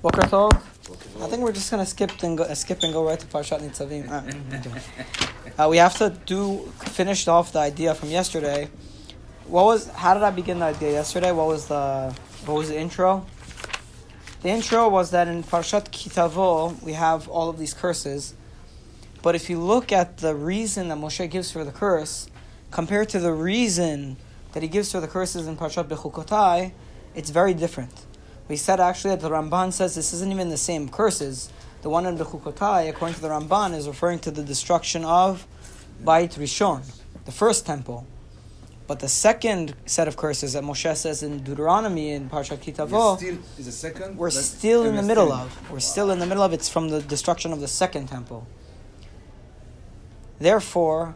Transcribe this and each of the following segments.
Boker Tov. I think we're just gonna skip and go, uh, skip and go right to Parshat Nitzavim. Uh, uh, we have to do finish off the idea from yesterday. What was? How did I begin the idea yesterday? What was the? What was the intro? The intro was that in Parshat Ki Tavo we have all of these curses, but if you look at the reason that Moshe gives for the curse, compared to the reason that he gives for the curses in Parshat Bechukotai, it's very different. We said actually that the Ramban says this isn't even the same curses. The one in Bechukotai, according to the Ramban, is referring to the destruction of Beit Rishon, the first temple. But the second set of curses that Moshe says in Deuteronomy in Parshat Ki Tavo, Still is a second. we're still in the middle still- of. We're still in the middle of. It's from the destruction of the second temple. Therefore,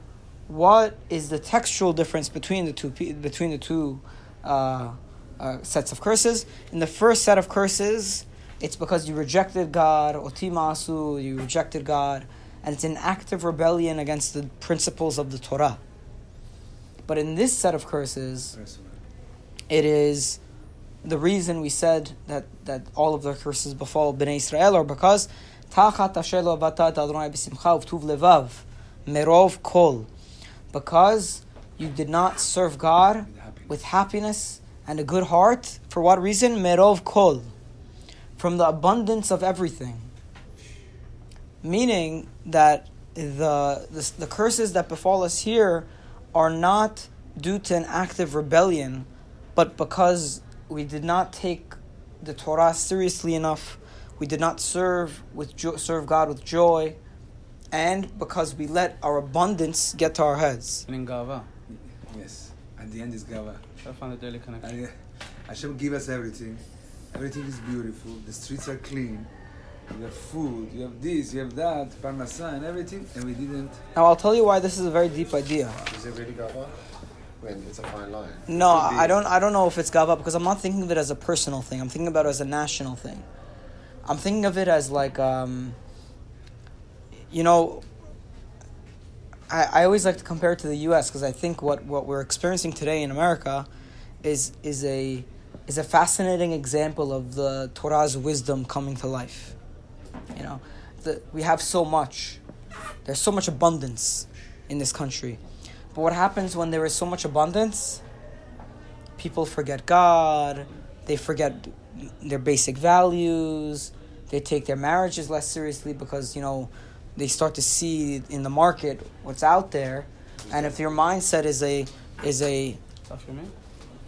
what is the textual difference between the two between the two uh, uh, sets of curses? In the first set of curses, it's because you rejected God, otimasu, you rejected God, and it's an active rebellion against the principles of the Torah. But in this set of curses, it is the reason we said that, that all of the curses befall Bnei Israel are because Tachat levav merov kol because you did not serve God with happiness and a good heart. For what reason? Merov kol from the abundance of everything. Meaning that the, the the curses that befall us here are not due to an active rebellion, but because we did not take the Torah seriously enough, we did not serve with jo- serve God with joy, and because we let our abundance get to our heads. in Gava. Yes. At the end is Gava. I found the daily connection. And uh, Hashem give us everything. Everything is beautiful. The streets are clean. You have food. You have this. You have that. Parnasa and everything. And we didn't. Now I'll tell you why this is a very deep idea. Is it really Gava? When it's a fine line. No, I don't. I don't know if it's gava because I'm not thinking of it as a personal thing. I'm thinking about it as a national thing. I'm thinking of it as like, um, you know, I, I always like to compare it to the U.S. because I think what, what we're experiencing today in America is is a is a fascinating example of the Torah's wisdom coming to life. You know, the, we have so much. There's so much abundance in this country. But what happens when there is so much abundance? People forget God, they forget their basic values, they take their marriages less seriously because, you know, they start to see in the market what's out there. And if your mindset is a is a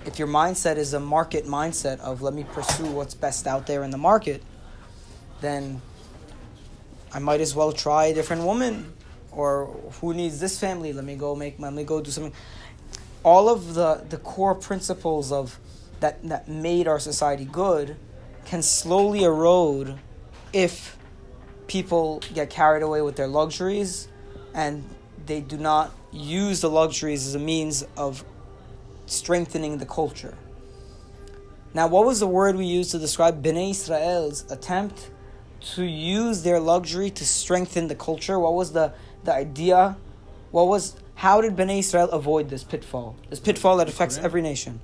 if your mindset is a market mindset of let me pursue what's best out there in the market, then I might as well try a different woman. Or who needs this family? Let me go make let me go do something. All of the, the core principles of that, that made our society good can slowly erode if people get carried away with their luxuries and they do not use the luxuries as a means of strengthening the culture. Now, what was the word we used to describe Bnei Israel's attempt to use their luxury to strengthen the culture? What was the, the idea? What was how did Bnei Israel avoid this pitfall? This pitfall that affects every nation.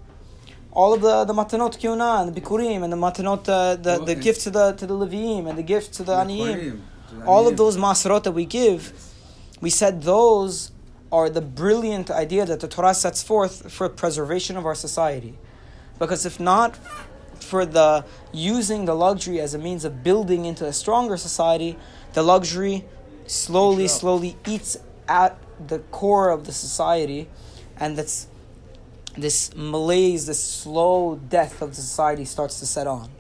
All of the the matanot kehuna and the bikurim and the matanot uh, the, the gifts to the to the leviim and the gifts to the aniyim Kohanim, to the all of those masrot that we give, we said those are the brilliant idea that the Torah sets forth for preservation of our society. Because if not for the using the luxury as a means of building into a stronger society, the luxury slowly, Eats it up. slowly eats at the core of the society, and that's this malaise, this slow death of society starts to set on.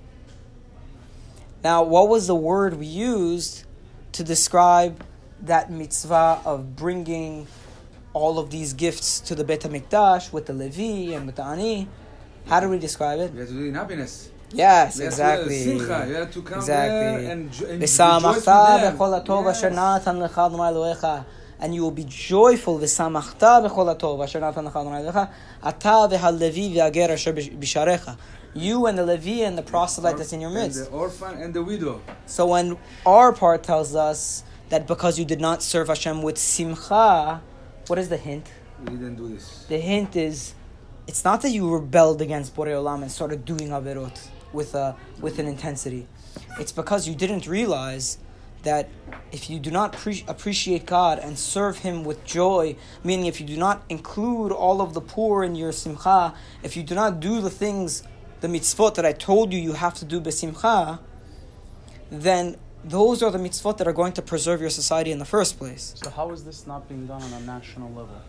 Now, what was the word we used to describe that mitzvah of bringing all of these gifts to the Beit HaMikdash with the Levi and with the Ani? How do we describe it? Yes, in happiness. Yes, exactly. To come exactly. there and, and rejoice with them and you will be joyful v'samachta b'chol atov asher natan lecha ata v'halevi v'ager asher b'sharecha. You and the Levi and the proselyte that's in your midst. And the orphan and the widow. So when our part tells us that because you did not serve Hashem with simcha, what is the hint? We didn't do this. The hint is, it's not that you rebelled against Borei Olam and started doing averot with a with an intensity. It's because you didn't realize that if you do not pre- appreciate God and serve Him with joy, meaning if you do not include all of the poor in your simcha, if you do not do the things, the mitzvot that I told you you have to do besimcha, then those are the mitzvot that are going to preserve your society in the first place. So how is this not being done on a national level?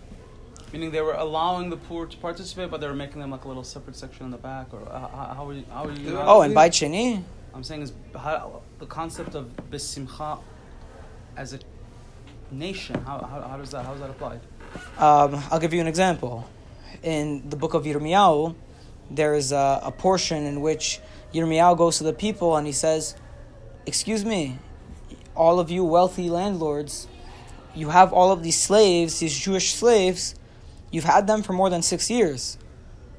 Meaning they were allowing the poor to participate, but they were making them like a little separate section in the back, or uh, how, how are you? How are you Oh, and by Chini, I'm saying is how, the concept of bisimcha as a nation. How, how, how does that how does that apply? Um, I'll give you an example. In the book of Yirmiyahu, there is a, a portion in which Yirmiyahu goes to the people and he says, Excuse me, all of you wealthy landlords, you have all of these slaves, these Jewish slaves, you've had them for more than six years.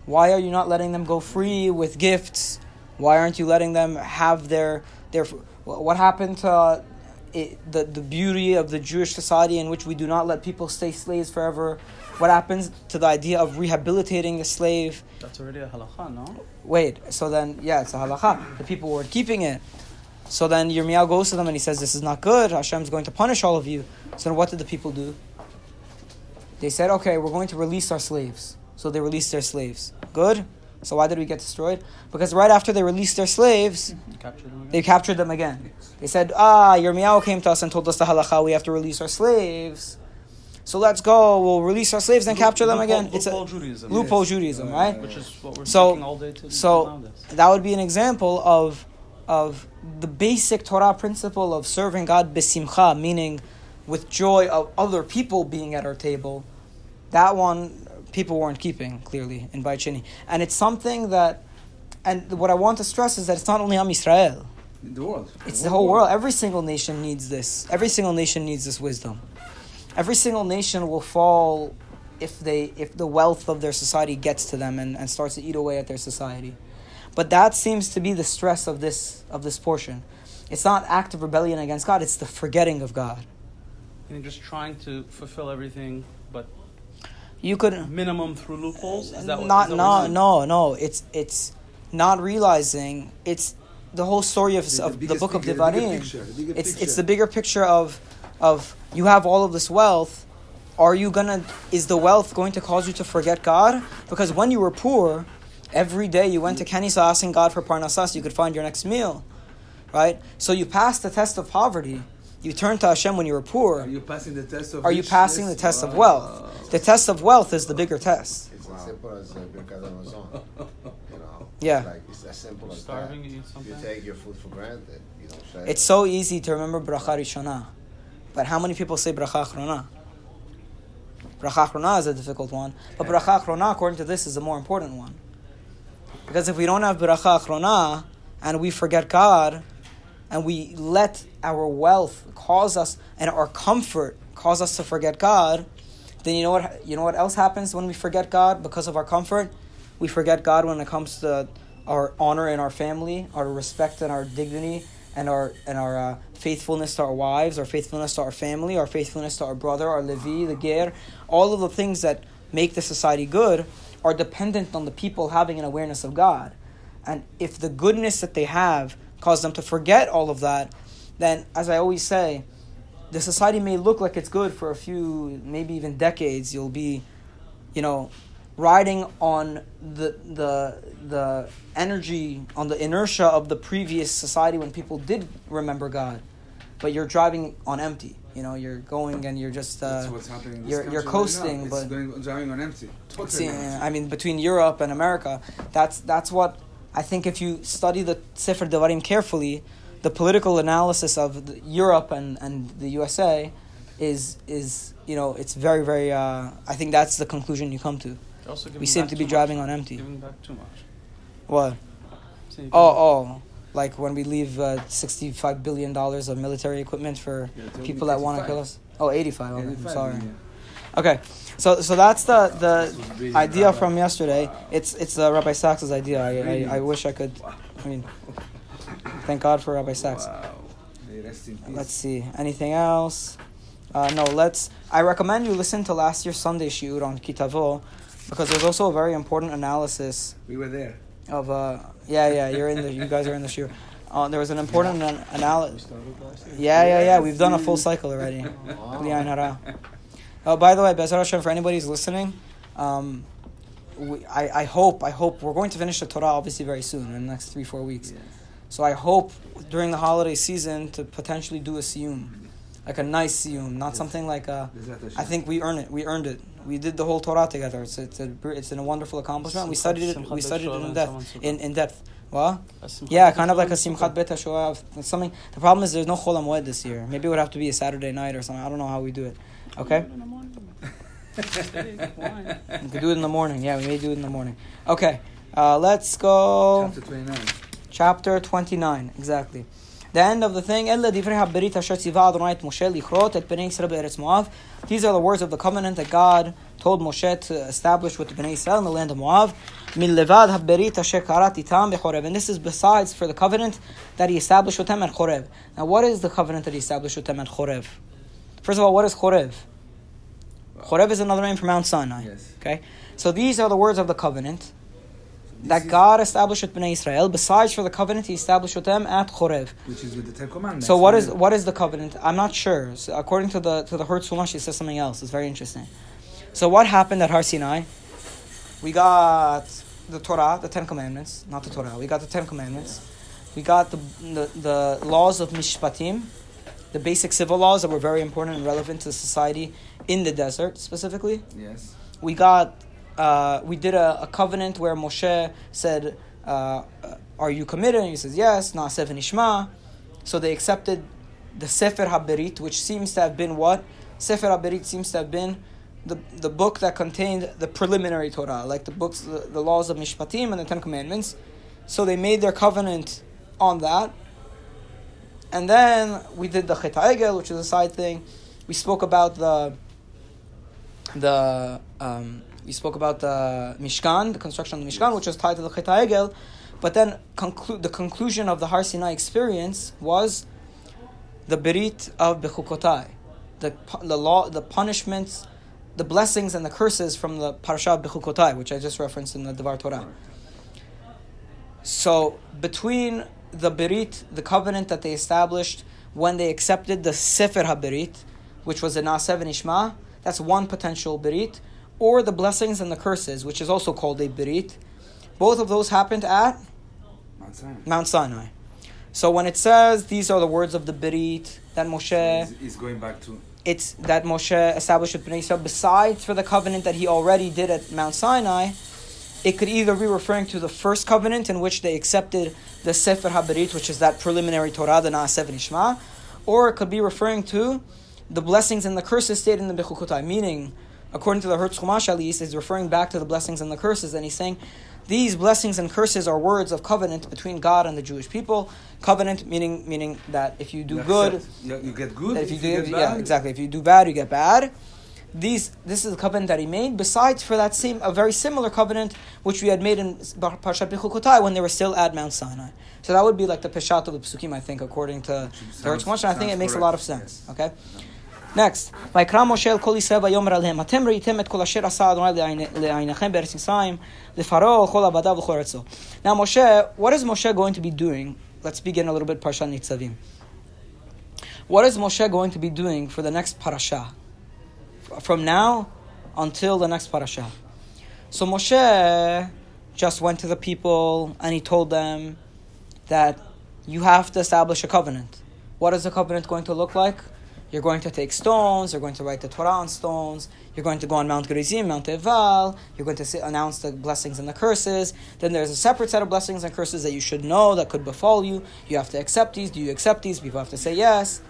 Why are you not letting them go free with gifts? Why aren't you letting them have their their? What happened to uh, it, the the beauty of the Jewish society in which we do not let people stay slaves forever? What happens to the idea of rehabilitating the slave? That's already a halacha, no? Wait, so then yeah, it's a halacha. The people weren't keeping it. So then Yirmiyahu goes to them and he says, "This is not good. Hashem's going to punish all of you." So then what did the people do? They said, "Okay, we're going to release our slaves." So they released their slaves. Good. So why did we get destroyed? Because right after they released their slaves, You capture them they captured them again. They said, "Ah, Yirmiyahu came to us and told us the halacha. We have to release our slaves. So let's go. We'll release our slaves and capture them Loophole- again." It's loophole a Judaism, loophole Yes. Judaism, Uh, right? which is what we're So- all day to so that would be an example of of the basic Torah principle of serving God besimcha, meaning with joy of other people being at our table. That one people weren't keeping clearly in Bayit Sheni, and it's something that. And what I want to stress is that it's not only Am Yisrael. In the world. It's the whole world. Every single nation needs this. Every single nation needs this wisdom. Every single nation will fall if they if the wealth of their society gets to them and, and starts to eat away at their society. But that seems to be the stress of this of this portion. It's not act of rebellion against God, it's the forgetting of God. And you're just trying to fulfill everything, but You could minimum through loopholes. Is that what, not is that what you're no no no it's it's not realizing it's the whole story of, The- the of the biggest book of picture, the Devarim. picture, the bigger It's it's the bigger picture of of you have all of this wealth. Are you gonna is the wealth going to cause you to forget God? Because when you were poor, every day you went to Kenisa asking God for parnasas, so you could find your next meal, right? So you passed the test of poverty. You turn to Hashem when you were poor. Are you passing the test of Are you passing the test of wealth? The test of wealth is the bigger test. It's as simple as uh, Birkat Hamazon. You know? Yeah. It's like, it's as simple as Starving, that. you You take your food for granted. You don't share It's it. so easy to remember bracha rishona, but how many people say bracha achrona? Bracha achrona is a difficult one, but bracha achrona, according to this, is a more important one. Because if we don't have bracha achrona and we forget God, and we let our wealth cause us and our comfort cause us to forget God, then you know what you know what else happens when we forget God because of our comfort? We forget God when it comes to our honor in our family, our respect and our dignity, and our and our uh, faithfulness to our wives, our faithfulness to our family, our faithfulness to our brother, our levi, the ger, all of the things that make the society good are dependent on the people having an awareness of God. And if the goodness that they have cause them to forget all of that, then as I always say, the society may look like it's good for a few, maybe even decades. You'll be, you know, riding on the the the energy, on the inertia of the previous society when people did remember God, but you're driving on empty. You know, you're going and you're just. Uh, That's what's happening. In this you're- you're right coasting. It's but- going, driving on empty. Totally See, empty. I mean, between Europe and America, that's that's what I think. If you study the Sefer Devarim carefully, the political analysis of the, Europe and, and the USA is is you know it's very very. Uh, I think that's the conclusion you come to. We seem to be driving much. on empty. Giving back too much. What? So Oh oh, like when we leave uh, sixty five billion dollars of military equipment for Yeah, people that want to kill us. Oh, 85. Okay, I'm sorry. yeah. Okay, so so that's the the This idea Rabbi. from yesterday. Wow. It's it's uh, Rabbi Sacks's idea. I, I, I wish I could. Wow. I mean, thank God for Rabbi Sacks. Wow. May he rest in peace. Let's see. Anything else? Uh, no. Let's. I recommend you listen to last year's Sunday shiur on Ki Tavo, because there's also a very important analysis. We were there. of uh, yeah, yeah. You're in the. You guys are in the shiur. Uh, there was an important an- analysis. Yeah, yeah, yeah. We've done a full cycle already. Bli ayin hara. Oh, by the way, Be'ezrat Hashem, for anybody who's listening, um, we, I, I hope, I hope we're going to finish the Torah obviously very soon in the next three, four weeks. So I hope during the holiday season to potentially do a siyum, like a nice siyum, not something like a. I think we earned it. We earned it. We did the whole Torah together. It's it's a it's a wonderful accomplishment. We studied it. We studied it in depth. In in depth. What? Yeah, kind of like a Simchat Beit HaShoeivah. Something. The problem is there's no Chol Hamoed this year. Maybe it would have to be a Saturday night or something. I don't know how we do it. Okay. We could do it in the morning. Yeah, we may do it in the morning. Okay. Uh, let's go. Chapter 29. Chapter 29, exactly. The end of the thing, "Ella divrei haberit asher tziva Adonai et Moshe lichrot et bnei Yisrael be'eretz Moav." These are the words of the covenant that God told Moshe to establish with the Bnei Israel in the land of Moav. Min levad haberit asher karat itam bechorev. And this is besides for the covenant that he established with them at Chorev. Now, what is the covenant that he established with them at Chorev? First of all, what is Chorev? Chorev is another name for Mount Sinai. Yes. Okay? So these are the words of the covenant that God established with Bnei Israel, besides for the covenant He established with them at Chorev. Which is with the Ten Commandments. So what is what is the covenant? I'm not sure. So according to the to the Hertz it says something else. It's very interesting. So what happened at Har Sinai? We got the Torah, the Ten Commandments, not the Torah. We got the Ten Commandments. We got the the, the laws of Mishpatim, the basic civil laws that were very important and relevant to society in the desert specifically Yes. we got uh, we did a, a covenant where Moshe said, uh, "Are you committed?" And he says, "Yes." Na'aseh v'nishma. So they accepted the Sefer HaBerit, which seems to have been what Sefer HaBerit seems to have been the the book that contained the preliminary Torah, like the books, the, the laws of Mishpatim and the Ten Commandments. So they made their covenant on that. And then we did the Chet HaEgel, which is a side thing. We spoke about the the um, we spoke about the Mishkan, the construction of the Mishkan, which was tied to the Chet HaEgel. But then conclu- the conclusion of the Har Sinai experience was the Berit of Bechukotai, the the law, the punishments, the blessings and the curses from the Parashat Bechukotai, which I just referenced in the Devar Torah. So between the Berit, the covenant that they established when they accepted the Sefer HaBerit, which was a Na'aseh v'nishma, that's one potential Berit, or the blessings and the curses, which is also called a Berit. Both of those happened at Mount Sinai. Mount Sinai. So when it says these are the words of the Berit that Moshe, He's, he's going back to. it's that Moshe established with Bnei Israel, besides for the covenant that he already did at Mount Sinai, it could either be referring to the first covenant in which they accepted the Sefer HaBerit, which is that preliminary Torah, the Na'aseh v'nishma, or it could be referring to the blessings and the curses stated in the Bechukotai, meaning, according to the Hertz Chumash at least, is referring back to the blessings and the curses, and he's saying, these blessings and curses are words of covenant between God and the Jewish people. Covenant meaning meaning that if you do You good, You, you get good. that if you get do, yeah, bad, exactly. If you do bad, you get bad These, this is the covenant that he made. Besides, for that same, a very similar covenant which we had made in Parshat Bechukotai when they were still at Mount Sinai. So that would be like the peshat of the psukim, I think, according to the Hertz Chumash, and I think it sounds makes a lot of correct, sense. Okay. Next, ויקרא משה אל כל ישראל ויאמר עליהם, אתם ראיתם את כל אשר עשה אדוני לעיני- לעיניכם בארץ מצרים, לפרעה וכל עבדיו וכל ארצו. Now Moshe, what is Moshe going to be doing? Let's begin a little bit Parshat Nitzavim. What is Moshe going to be doing for the next parasha? From now until the next parasha. So Moshe just went to the people and he told them that you have to establish a covenant. What is the covenant going to look like? You're going to take stones, you're going to write the Torah on stones, you're going to go on Mount Gerizim, Mount Eval, you're going to announce the blessings and the curses. Then there's a separate set of blessings and curses that you should know that could befall you. You have to accept these. Do you accept these? People have to say yes.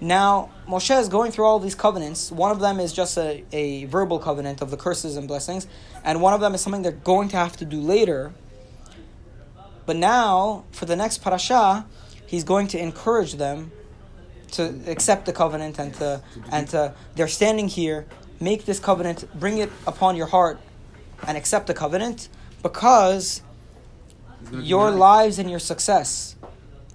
Now, Moshe is going through all these covenants. One of them is just a, a verbal covenant of the curses and blessings, and one of them is something they're going to have to do later. But now, for the next parasha, he's going to encourage them to accept the covenant and to and to they're standing here, make this covenant, bring it upon your heart, and accept the covenant because It's gonna be your lives and your success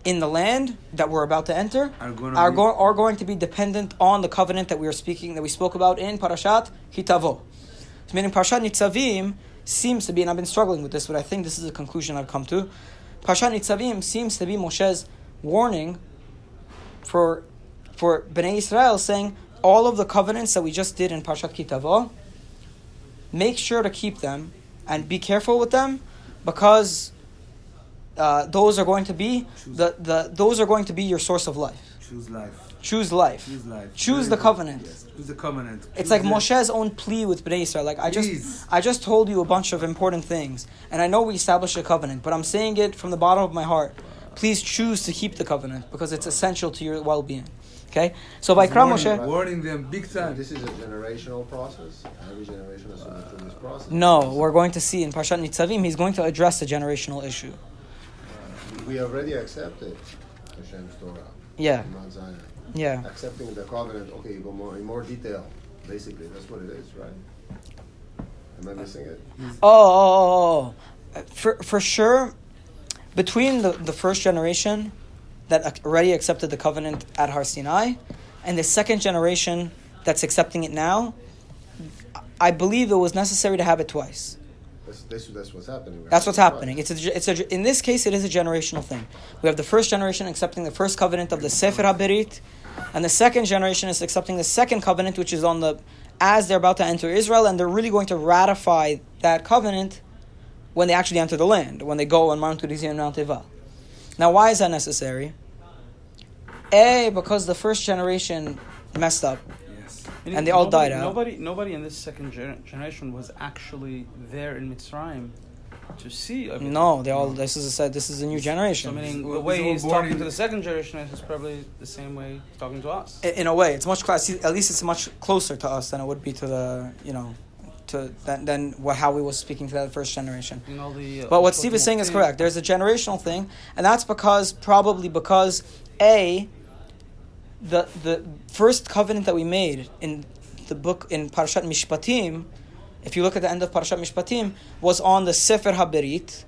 in the land that we're about to enter Are gonna are, be- go- are going to be dependent on the covenant that we are speaking that we spoke about in Parashat Ki Tavo. So meaning Parashat Nitzavim seems to be, and I've been struggling with this, but I think this is a conclusion I've come to. Parashat Nitzavim seems to be Moshe's warning for for Bnei Israel, saying all of the covenants that we just did in Parshat Ki Tavo, make sure to keep them and be careful with them, because uh, those are going to be the, the those are going to be your source of life. Choose life. Choose life. Choose life. Choose Very the good. covenant. Yes. Choose the covenant. It's like the- Moshe's own plea with Bnei Israel. Like I just, I just told you a bunch of important things, and I know we established a covenant, but I'm saying it from the bottom of my heart. Please choose to keep the covenant because it's essential to your well-being. Okay, so by Kram Moshe, warning them big time. This is a generational process. Every generation has to go through this process. no, we're going to see in Parshat Nitzavim, he's going to address the generational issue. We already accepted Hashem's Torah. Yeah, Mount Sinai. yeah. Accepting the covenant. Okay, you go more in more detail. Basically, that's what it is, right? Am I missing it? Oh, oh, oh, oh, oh. for for sure, between the, the first generation that already accepted the covenant at Har Sinai, and the second generation that's accepting it now, I believe it was necessary to have it twice. That's, that's, what's happening. We're That's what's happening. It's a, it's a, in this case, it is a generational thing. We have the first generation accepting the first covenant of the Sefer HaBerit, and the second generation is accepting the second covenant, which is on the as they're about to enter Israel, and they're really going to ratify that covenant when they actually enter the land, when they go on Mount Gerizim and Mount Ebal. Now, why is that necessary? A, because the first generation messed up. Meaning And they all nobody, died out. Nobody, nobody in this second gener- generation was actually there in Mitzrayim to see. everything. No, they all. This is a this is a new So generation. meaning It's the way he's talking to the second generation is probably the same way he's talking to us. in a way, it's much class. At least it's much closer to us than it would be to the you know, to than, than what how we was speaking to that first generation. The, uh, But what Steve is saying is correct. There's a generational thing, and that's because probably because a the the first covenant that we made in the book in Parashat Mishpatim, if you look at the end of Parashat Mishpatim, was on the Sefer Haberit,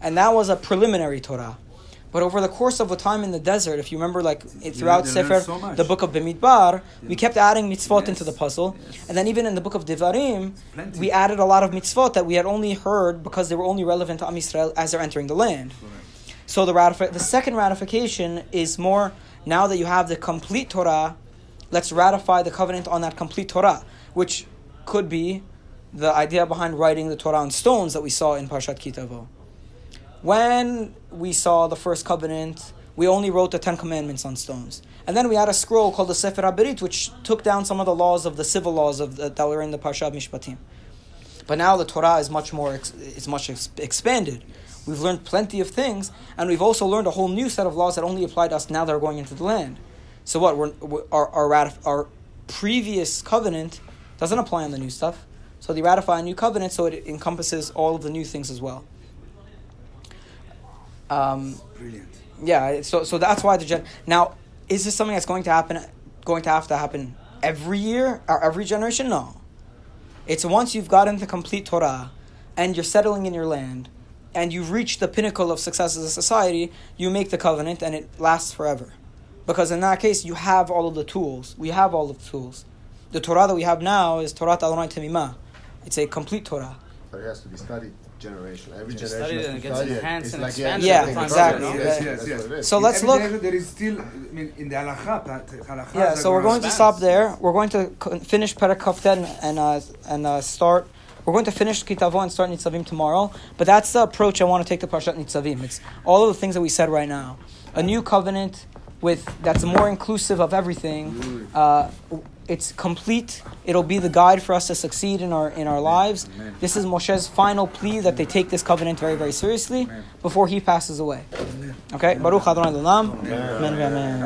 and that was a preliminary Torah. But over the course of a time in the desert, if you remember, like throughout learned Sefer, so the book of Bimidbar, we kept adding mitzvot Yes. into the puzzle, Yes. and then even in the book of Devarim, we added a lot of mitzvot that we had only heard because they were only relevant to Am Yisrael as they're entering the land. Correct. So the ratifi- the second ratification is more now that you have the complete Torah, let's ratify the covenant on that complete Torah, which could be the idea behind writing the Torah on stones that we saw in Parshat Ki Tavo. When we saw the first covenant, we only wrote the Ten Commandments on stones. And then we had a scroll called the Sefer HaBerit, which took down some of the laws of the civil laws of the, that were in the Parsha Mishpatim. But now the Torah is much more, it's much ex- expanded. We've learned plenty of things, and we've also learned a whole new set of laws that only apply to us now that we're going into the land. So what? We're, we're, our, our, ratif- our previous covenant doesn't apply on the new stuff. So they ratify a new covenant, so it encompasses all of the new things as well. Um, Brilliant. yeah, so so that's why the gen. Now, is this something that's going to happen? Going to have to happen every year or every generation? No. It's once you've gotten the complete Torah, and you're settling in your land, and you've reached the pinnacle of success as a society, you make the covenant, and it lasts forever. Because in that case, you have all of the tools. We have all of the tools. The Torah that we have now is Torah Adonai Temimah. It's a complete Torah. But it has to be studied generation. Every Just generation studied has and to it gets study it. enhanced It's and like, expanded Yeah, everything. exactly. Yes, Yes, yes, yes, yes. what it is. So In let's look. There is still, I mean, in the halakha, halakha Yeah, so we're going to stop there. We're going to finish Perek Kaf Tet and uh, and uh, start. We're going to finish Ki Tavo and start Nitzavim tomorrow. But that's the approach I want to take to Parshat Nitzavim. It's all of the things that we said right now. A new covenant with that's more inclusive of everything. Uh, it's complete. It'll be the guide for us to succeed in our in our lives. Amen. This is Moshe's final plea that they take this covenant very very seriously Amen. before he passes away. Okay, Baruch Adonai. Amen. Amen.